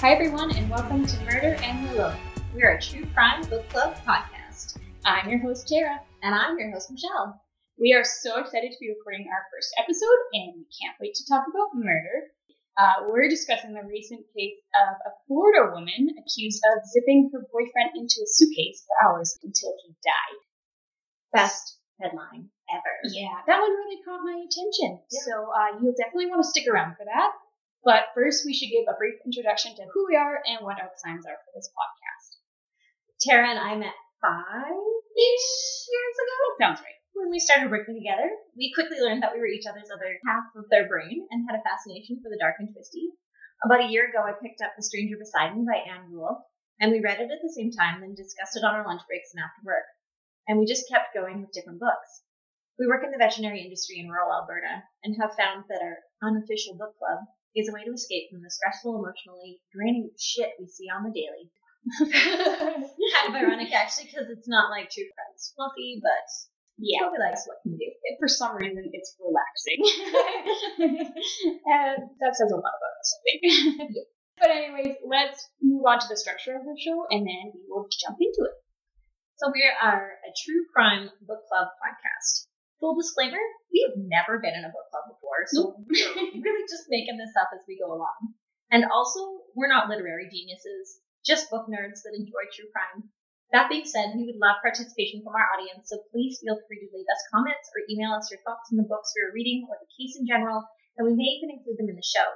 Hi, everyone, and welcome to Murder and the Merlot. We are a true crime book club podcast. I'm your host, Tara. And I'm your host, Michelle. We are so excited to be recording our first episode, and we can't wait to talk about murder. Uh, we're discussing the recent case of a Florida woman accused of zipping her boyfriend into a suitcase for hours until he died. Best headline ever. Yeah, that one really caught my attention. Yeah. So uh, you'll definitely want to stick around for that. But first, we should give a brief introduction to who we are and what our plans are for this podcast. Tara and I met five-ish years ago Sounds right. when we started working together. We quickly learned that we were each other's other half of their brain and had a fascination for the dark and twisty. About a year ago, I picked up The Stranger Beside Me by Ann Rule, and we read it at the same time, then discussed it on our lunch breaks and after work. And we just kept going with different books. We work in the veterinary industry in rural Alberta and have found that our unofficial book club is a way to escape from the stressful, emotionally draining shit we see on the daily. kind of ironic, actually, because it's not like true friends fluffy, but Yeah. nobody likes what can do. for some reason it's relaxing. and uh, that says a lot about us, I think. But anyways, let's move on to the structure of the show and then we will jump into it. So we are a true crime book club podcast. Full disclaimer, we have never been in a book club before, so we're really just making this up as we go along. And also, we're not literary geniuses, just book nerds that enjoy true crime. That being said, we would love participation from our audience, so please feel free to leave us comments or email us your thoughts on the books we are reading or the case in general, and we may even include them in the show.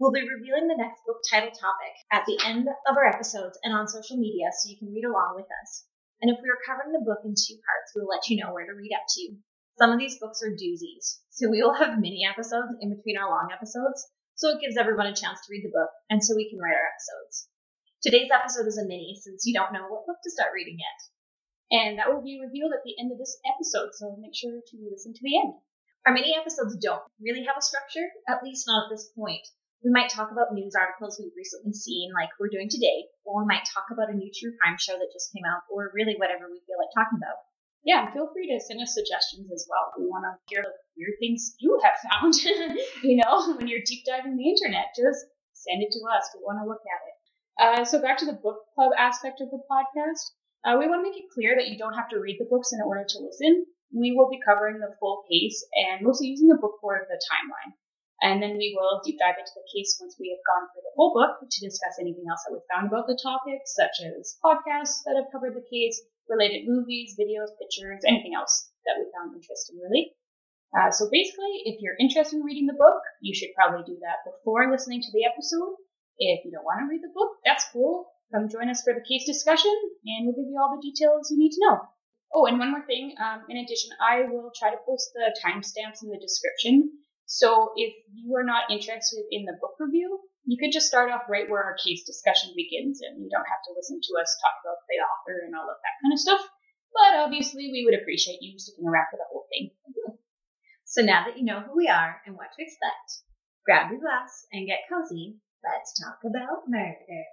We'll be revealing the next book title topic at the end of our episodes and on social media so you can read along with us. And if we are covering the book in two parts, we will let you know where to read up to. Some of these books are doozies, so we will have mini episodes in between our long episodes, so it gives everyone a chance to read the book and so we can write our episodes. Today's episode is a mini since you don't know what book to start reading yet. And that will be revealed at the end of this episode, so make sure to listen to the end. Our mini episodes don't really have a structure, at least not at this point. We might talk about news articles we've recently seen, like we're doing today, or we might talk about a new true crime show that just came out, or really whatever we feel like talking about. Yeah, feel free to send us suggestions as well. We want to hear the weird things you have found. you know, when you're deep diving the internet, just send it to us. We want to look at it. Uh, so back to the book club aspect of the podcast. Uh, we want to make it clear that you don't have to read the books in order to listen. We will be covering the full case and mostly using the book for the timeline. And then we will deep dive into the case once we have gone through the whole book to discuss anything else that we found about the topic, such as podcasts that have covered the case, related movies, videos, pictures, anything else that we found interesting, really. Uh, so basically, if you're interested in reading the book, you should probably do that before listening to the episode. If you don't want to read the book, that's cool. Come join us for the case discussion, and we'll give you all the details you need to know. Oh, and one more thing. Um, in addition, I will try to post the timestamps in the description. So if you are not interested in the book review, you could just start off right where our case discussion begins, and you don't have to listen to us talk about the author and all of that kind of stuff. But obviously, we would appreciate you sticking around for the whole thing. So now that you know who we are and what to expect, grab your glass and get cozy. Let's talk about murder.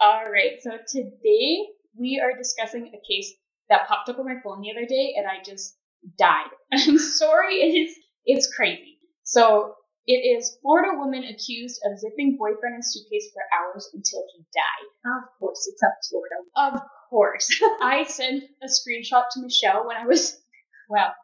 All right, so today we are discussing a case that popped up on my phone the other day, and I just died. I'm sorry, it is it's crazy. So it is Florida woman accused of zipping boyfriend in suitcase for hours until he died. Of course, it's up Florida. Of course, I sent a screenshot to Michelle when I was well.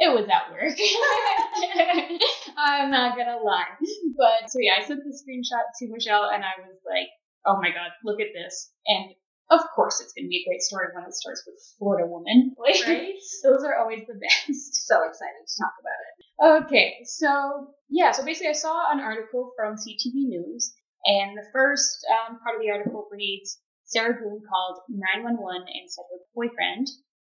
It was at work. I'm not gonna lie. But so yeah, I sent the screenshot to Michelle and I was like, oh my god, look at this. And of course it's gonna be a great story when it starts with Florida woman. Like Right? those are always the best. So excited to talk about it. Okay, so yeah, so basically I saw an article from CTV News, and the first um, part of the article reads Sarah Boone called 911 and said her boyfriend,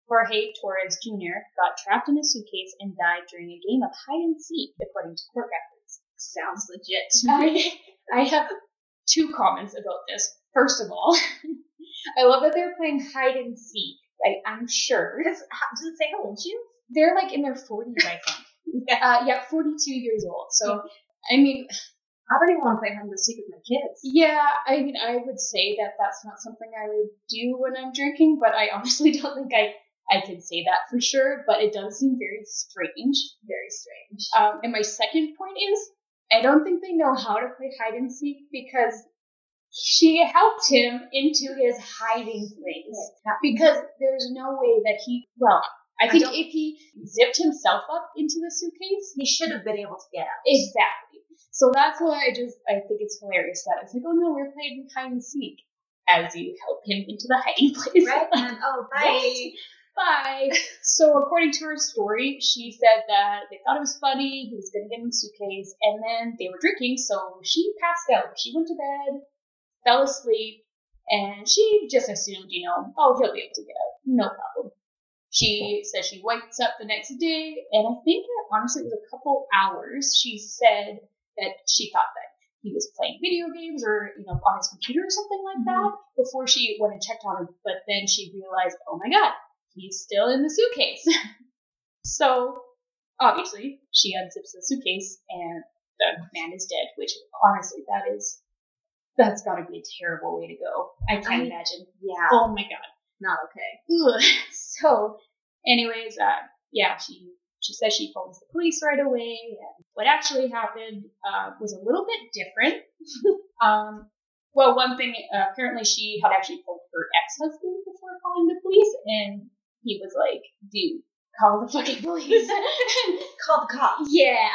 Jorge Torres Jr., got trapped in a suitcase and died during a game of hide and seek, according to court records. Sounds legit. I, I have two comments about this. First of all, I love that they're playing hide and seek. Like, I'm sure does it say how old she is? they're like in their 40s, I think. Uh, yeah, 42 years old. So, I mean, I don't even want to play hide and seek with my kids. yeah, I mean, I would say that that's not something I would do when I'm drinking, but I honestly don't think I, I can say that for sure, but it does seem very strange. Very strange. Um, and my second point is, I don't think they know how to play hide and seek because she helped him into his hiding place. Because there's no way that he, well, I I think don't- if he zipped himself up into the suitcase, He should have been able to get out. exactly. So that's why I just, I think it's hilarious that it's like, oh no, we're playing hide and seek as you help him into the hiding place. Right? And oh, bye. Bye. So, according to her story, she said that they thought it was funny. He was going to get in the suitcase, and then they were drinking, so she passed out. She went to bed, fell asleep, and she just assumed, you know, oh, he'll be able to get out. No problem. She says she wakes up the next day, and I think that honestly it was a couple hours. She said that she thought that he was playing video games or, you know, on his computer or something like that mm-hmm. before she went and checked on him. But then she realized, oh my god, he's still in the suitcase. so obviously she unzips the suitcase and the man is dead, which honestly that is that's gotta be a terrible way to go. I can't I- imagine. Yeah. Oh my god. Not okay. Ugh. So anyways, uh yeah, she she says she phones the police right away and what actually happened uh, was a little bit different. um well, one thing, uh, apparently she had actually told her ex-husband before calling the police, and he was like, dude, call the fucking police. Call the cops. yeah.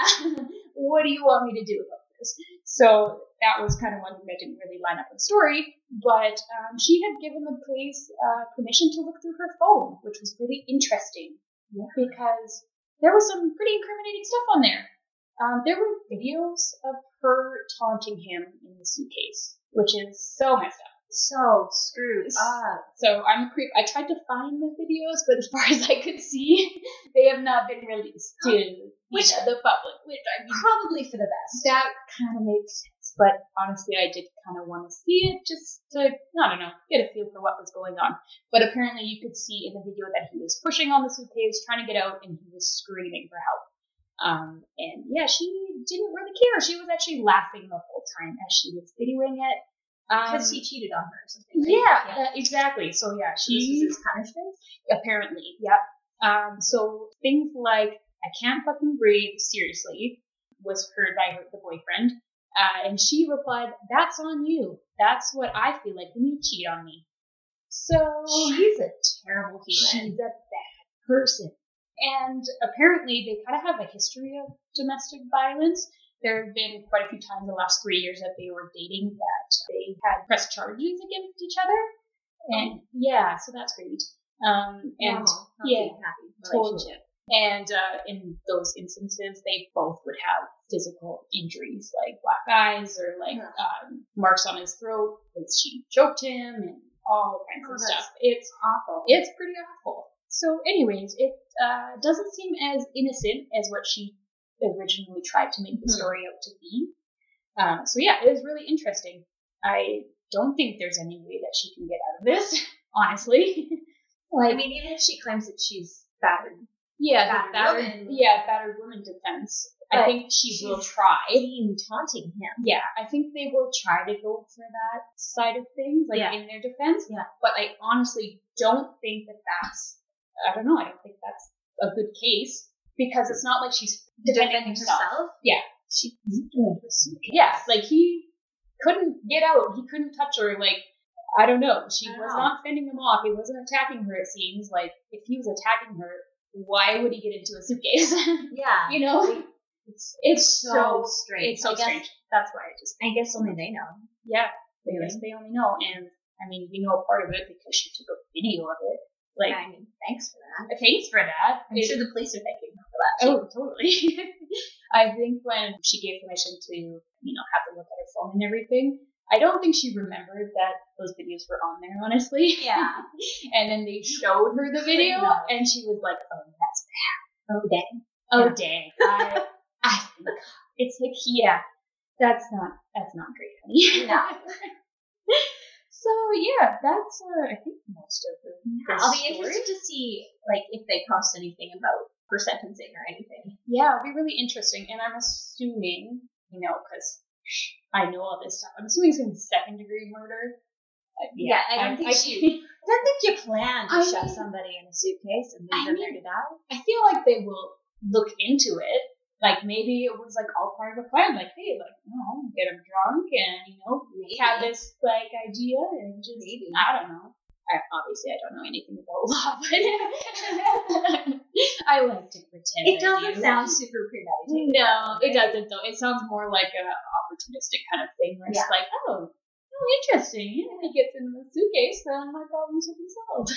what do you want me to do about this? So that was kind of one thing that didn't really line up with the story, but um, she had given the police uh, permission to look through her phone, which was really interesting because there was some pretty incriminating stuff on there. Um, there were videos of her taunting him in the suitcase, which is so messed up. So screwed up. So I'm pre- I tried to find the videos, but as far as I could see, they have not been released to Which- know, the public. Which I mean, Probably for the best. that kind of makes sense. But honestly, I did kind of want to see it just to, I don't know, get a feel for what was going on. But apparently, you could see in the video that he was pushing on the suitcase, trying to get out, and he was screaming for help. Um, and yeah, she didn't really care. She was actually laughing the whole time as she was videoing it. Um, Because he cheated on her or something. right? yeah, uh, exactly. So yeah, This she was his punishment. apparently, yep. Um, so things like "I can't fucking breathe" seriously was heard by her, the boyfriend, uh, and she replied, "That's on you. That's what I feel like when you cheat on me." So She's a terrible human. she's a bad person, and apparently they kind of have a history of domestic violence. There have been quite a few times in the last three years that they were dating that they had pressed charges against each other, and yeah, so that's great. Um, and yeah, happy Totally. relationship. and uh, in those instances, they both would have physical injuries like black eyes or like Yeah. um, marks on his throat because she choked him and all kinds Oh, of stuff. It's Awful. it's pretty awful. So, anyways, it uh, doesn't seem as innocent as what she originally tried to make the Hmm. story out to be. Um, so yeah, it was really interesting. I don't think there's any way that she can get out of this, honestly. I mean, even if she claims that she's battered, Yeah, Battered battered, woman. yeah, battered woman defense. I think she will try. taunting him. Yeah, I think they will try to go for that side of things, like Yeah. in their defense. Yeah. But I honestly don't think that that's. I don't know. I don't think that's a good case because it's not like she's defending herself. Yeah. She zipped him suitcase. Yeah, like he couldn't get out. He couldn't touch her. Like I don't know. She I was know. not fending him off. He wasn't attacking her. It seems like if he was attacking her, why would he get into a suitcase? Yeah. you know, It's it's so so strange. It's so strange. That's why I just I guess only they know. yeah. Really? guess they only know, and I mean we know a part of it because she took a video of it. Like I mean, thanks for that. thanks for that. I'm It- sure the police are thanking her for that. too. Oh, totally. I think when she gave permission to, you know, have to look at her phone and everything, I don't think she remembered that those videos were on there, honestly. Yeah. and then they showed her the video, and she was like, "Oh, that's bad. Oh, dang. Oh, Yeah. dang. I, I think it's like, yeah, that's not, that's not great, honey." No. so yeah, that's uh, I think most of the. the I'll be interested to see, like, if they post anything about her sentencing or anything. Yeah, it'll be really interesting. And I'm assuming, you know, because I know all this stuff, I'm assuming it's going to be second degree murder. Uh, Yeah, I don't think she- I don't think you plan to I shove mean- somebody in a suitcase and I leave them there to die. I feel like they will look into it, Like maybe it was like all part of a plan. Like, hey, like, you know, get him drunk and you know, Maybe. have this like idea and just Maybe. I don't know. I, obviously, I don't know anything about law, but I like to pretend. It doesn't do. sound super premeditated. No, it doesn't though. It sounds more like an opportunistic kind of thing where Yeah. it's like, oh, oh, interesting. Yeah, he gets in the suitcase, then my problems will be solved.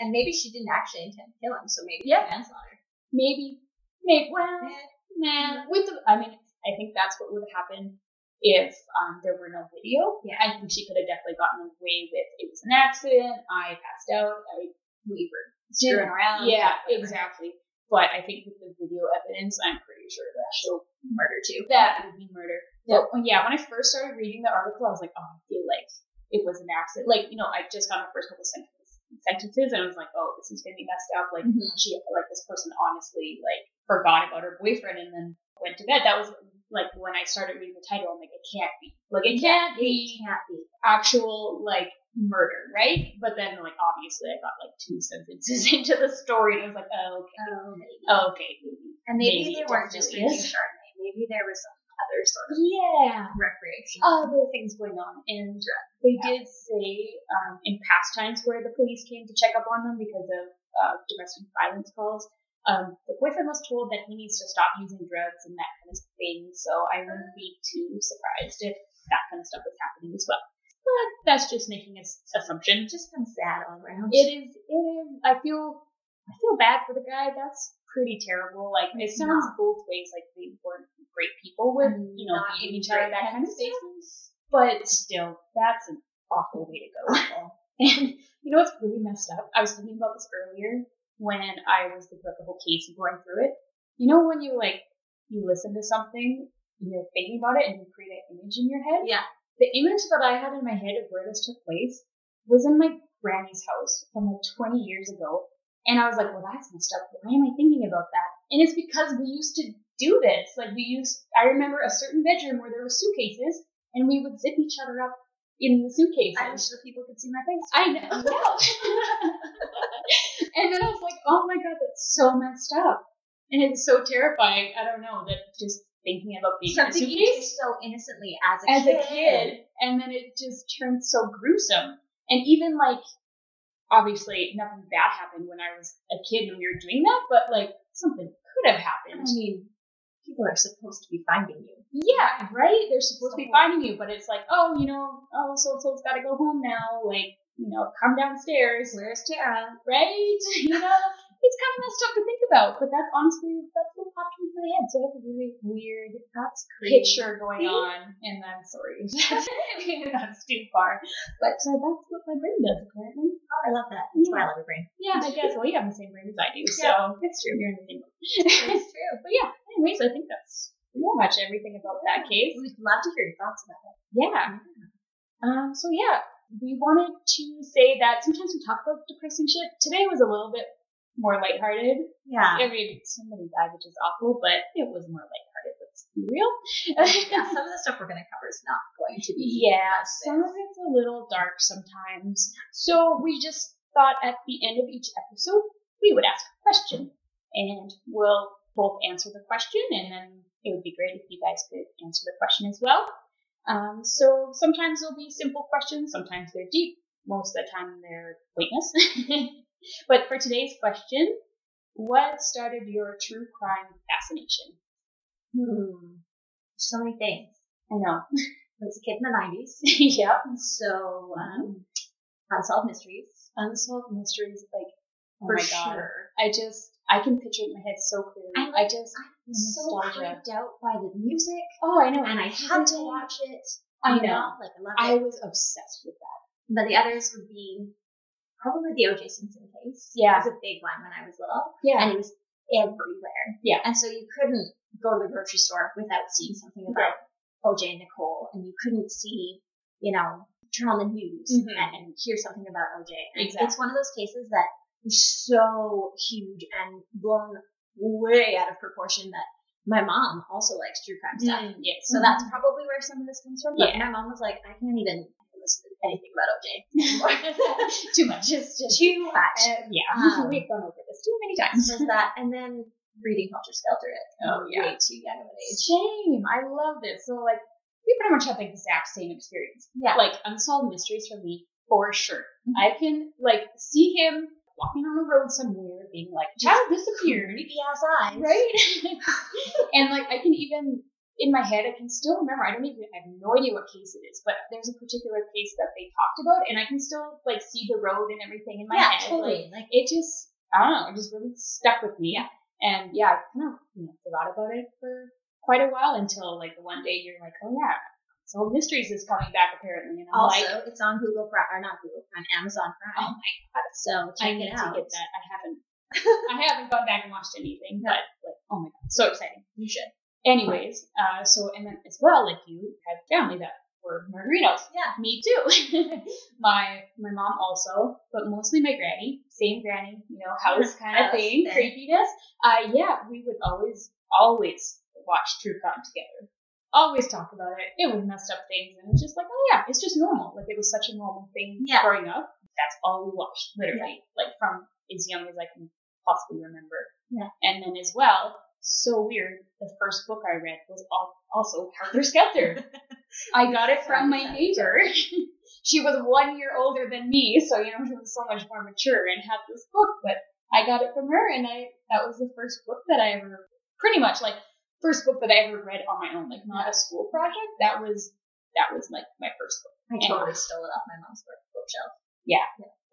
And maybe she didn't actually intend to kill him, so maybe Yeah. manslaughter. maybe, maybe. Well, Eh, nah. With the, I mean, I think that's what would have happened if um, there were no video. Yeah. I think she could have definitely gotten away with it was an accident. I passed out. I we were screwing around. Yeah, exactly. But I think with the video evidence, I'm pretty sure that she'll Murder too. that would be murder. But yeah, when I first started reading the article, I was like, oh, I feel like it was an accident. Like, you know, I just got the first couple sentences, sentences and I was like, oh, this is gonna be messed up. Like, Mhm. she, like, this person honestly, like, forgot about her boyfriend and then went to bed. That was like when I started reading the title. I'm like, it can't be. Like, it can't be It can't be. actual like murder, right? But then, like, obviously, I got like two sentences into the story and I was like, oh, okay, Oh, maybe. okay, maybe. And maybe, maybe they weren't just drinking. Chardonnay. Maybe there was some other sort of Yeah. recreation. other things going on. And they did say um, in past times where the police came to check up on them because of uh, domestic violence calls, um, the boyfriend was told that he needs to stop using drugs and that kind of thing. So I wouldn't be too surprised if that kind of stuff was happening as well. But that's just making an assumption. just kind of sad all around. It is. It is. I feel. I feel bad for the guy. That's pretty terrible. Like it sounds not. both ways. Like they weren't great people with you know not each other that kind of stuff. But still, that's an awful way to go. and you know what's really messed up? I was thinking about this earlier when I was thinking about the whole case and going through it. You know when you like you listen to something and you're thinking about it and you create an image in your head? Yeah. The image that I had in my head of where this took place was in my granny's house from like 20 years ago. And I was like, well, that's messed up. Why am I thinking about that? And it's because we used to do this. Like we used, I remember a certain bedroom where there were suitcases and we would zip each other up in the suitcases. I wish the people could see my face. I know. and then I was like, oh my god, that's so messed up. And it's so terrifying. I don't know that just thinking about being in a suitcase so innocently as a as kid. a kid, and then it just turned so gruesome. And even like, obviously, nothing bad happened when I was a kid when we were doing that, but like something could have happened. I mean, people are supposed to be finding you. Yeah, right. They're supposed to be finding you, but it's like, oh, you know, oh, so and so's got to go home now. Like, you know, come downstairs. Where's Tara? right? You know, it's kind of messed up to think about, but that's honestly that's what popped into my head. So that's a really weird That's picture going on, and I'm sorry that's, too far, but uh, that's what my brain does apparently. Oh, I love that. That's why I love your brain. Yeah, I guess. Well, you have the same brain as I do, so Yeah, it's true. you're in the same boat. It's true. but yeah, anyways, I think that's pretty much everything about that case. We'd love to hear your thoughts about it. Yeah. Um, so yeah, we wanted to say that sometimes we talk about depressing shit. Today was a little bit more lighthearted. Yeah. I mean, somebody died, which is awful, but it was more lighthearted. Let's be real. yeah, some of the stuff we're going to cover is not going to be. yeah, some of it's a little dark sometimes. So we just thought at the end of each episode, we would ask a question. And we'll both answer the question, and then it would be great if you guys could answer the question as well. Um, so sometimes they'll be simple questions, sometimes they're deep. Most of the time they're pointless. but for today's question, what started your true crime fascination? Hmm. So many things. I know. I was a kid in the 90s. yep. So, um, unsolved mysteries. Unsolved mysteries, like, oh For my god. sure. I just, I can picture it in my head so clearly. I I like- just, I'm so creeped out by the music, oh, I know. and I had to watch it. I know. Like, I loved I was obsessed with that. But the others would be probably the O.J. Simpson case. Yeah. It was a big one when I was little. Yeah. And it was everywhere. Yeah. And so you couldn't go to the grocery store without seeing something about O.J. and Nicole, and you couldn't see, you know, turn on the news Mhm. and, and hear something about O.J. And Exactly. It's one of those cases that is so huge and blown way out of proportion that my mom also likes true crime stuff. Mm, yes. So that's probably where some of this comes from. But Yeah. my mom was like, I can't even listen to anything about OJ too much. It's just Too much. Uh, yeah, Um, we've gone over this too many times. So that, and then reading Helter Skelter at Oh, yeah. way too young of an age. Shame. I love this. So like we pretty much have the exact same experience. Yeah. Like unsolved mysteries for me for sure. Mhm. I can like see him walking on the road somewhere, being like, "Child disappeared," Creepy ass eyes. right? and like I can even in my head, I can still remember. I don't even I have no idea what case it is, but there's a particular case that they talked about, and I can still like see the road and everything in my Yeah, head. Like, totally. Like, it just I don't know, it just really stuck with me. Yeah. And yeah, I kind of you know forgot about it for quite a while until like the one day you're like, oh yeah, so mysteries is coming back apparently, and I'm also, like, it's on Google Prime, or not Google Prime, Amazon Prime. oh my god, So I check need it to get that. I haven't I haven't gone back and watched anything, but like oh my god, so exciting. You should. Anyways, uh, so and then as well, like you had family that were margaritas. Yeah. Me too. my my mom also, but mostly my granny. Same granny, you know, house kind of thing, thing. creepiness. Uh, yeah, we would always always watch True Crime together. Always talk about it. It was messed up things, and it's just like, oh yeah, it's just normal. Like it was such a normal thing Yeah. growing up. That's all we watched, literally, like from as young as I can possibly remember. Yeah. And then as well, so weird. The first book I read was also Helter Skelter. I got it from my neighbor. she was one year older than me, so you know she was so much more mature and had this book. But I got it from her, and I that was the first book that I ever, pretty much like first book that I ever read on my own, like not a school project. That was that was like my first book. I And- totally stole it off my mom's bookshelf. Yeah.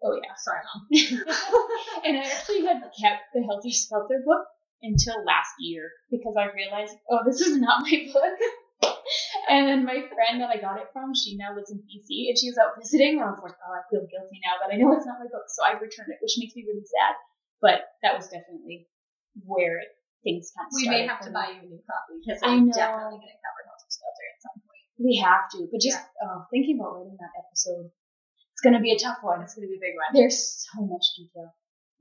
Oh yeah. Sorry, mom. and I actually had kept the Helter Skelter book until last year because I realized, oh, this is not my book. and then my friend that I got it from, she now lives in DC and she was out visiting. And I was like, oh, I feel guilty now that I know it's not my book. So I returned it, which makes me really sad. But that was definitely where it, things kind of We may have to me. buy you a new copy because I'm definitely going to cover Helter Skelter at some point. We have to. But just uh, thinking about writing that episode, it's going to be a tough one. It's going to be a big one. There's so much detail.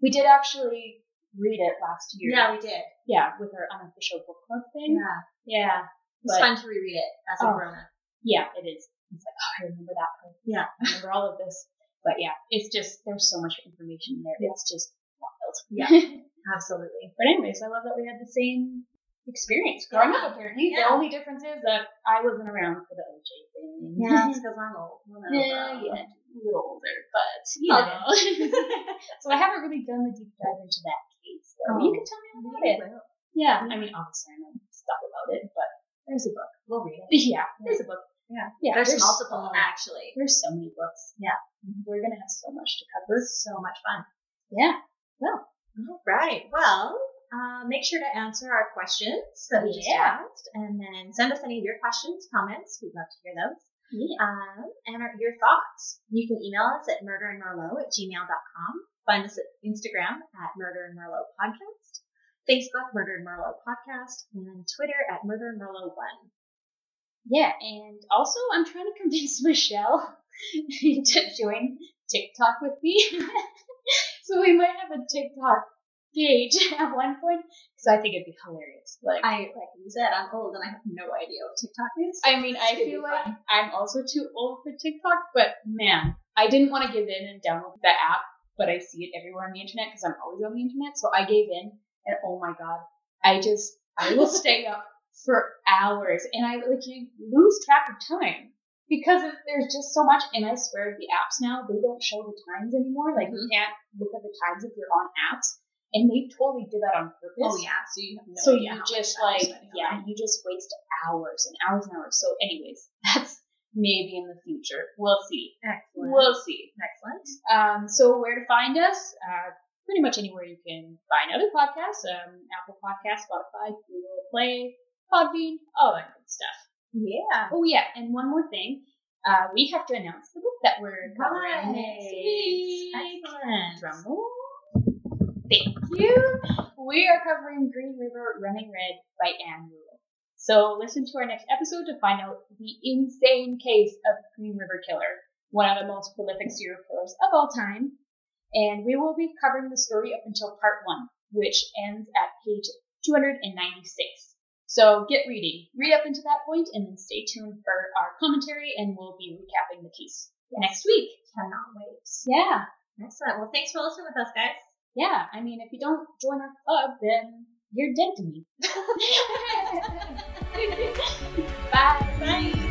We did actually read it last year. Yeah, we did. Yeah, with our unofficial book club thing. Yeah. Yeah. It's But- fun to reread it as a Oh. grown up. Yeah, it is. It's like, oh, I remember that part. Yeah. I remember all of this. But yeah, it's just, there's so much information in there. Yeah. It's just wild. Yeah. Absolutely. but anyways, I love that we had the same experience growing Yeah. up, apparently. Yeah. The only difference is that I wasn't around for the OJ thing. Yeah, it's because I'm old. Well, no, yeah, yeah, a little older, but you know. so I haven't really done the deep dive into that. So Oh. you can tell me all about it. Yeah, I mean, obviously I know stuff about it, but There's a book. We'll read it. yeah, there's a book. Yeah. yeah. There's, multiple, so- actually. There's so many books. Yeah. we're gonna have so much to cover. So much fun. Yeah, Well. All right. Well, uh, make sure to answer our questions that we just asked, and then send us any of your questions, comments. We'd love to hear those. yeah. Um, and our, your thoughts. You can email us at murderandmerlot at gmail.com. Find us at Instagram at Murder and Merlot Podcast, Facebook Murder and Merlot Podcast, and Twitter at Murder and Merlot One. Yeah, and also I'm trying to convince Michelle to join TikTok with me. so we might have a TikTok page at one point because I think it'd be hilarious. Like, I like you said, I'm old and I have no idea what TikTok is. I mean, I feel like fun. I'm also too old for TikTok, but man, I didn't want to give in and download the app, but I see it everywhere on the internet because I'm always on the internet. So I gave in, and oh my god, I just I will stay up for hours, and I like you lose track of time because of, there's just so much. And I swear the apps now they don't show the times anymore. Like you Mhm. can't look at the times if you're on apps, and they totally did that on purpose. Oh yeah, so you have no So you just like, yeah, you just waste hours and hours and hours. So, anyways, that's maybe in the future. We'll see. Excellent. We'll see. Excellent. Um, so where to find us? Uh, pretty much anywhere you can find other podcasts. Um, Apple Podcasts, Spotify, Google Play, Podbean, all that good stuff. Yeah. Oh yeah, and one more thing. Uh, we have to announce the book that we're covering next week. Excellent. Drum roll. Thank you. We are covering Green River Running Red by Ann Rule. So listen to our next episode to find out the insane case of Green River Killer, one of the most prolific serial killers of all time. And we will be covering the story up until part one, which ends at page 296. So get reading. Read up into that point and then stay tuned for our commentary and we'll be recapping the case next week. Cannot wait. Yeah. Excellent. Well, thanks for listening with us, guys. Yeah, I mean, if you don't join our club, then you're dead to me. Bye. Bye.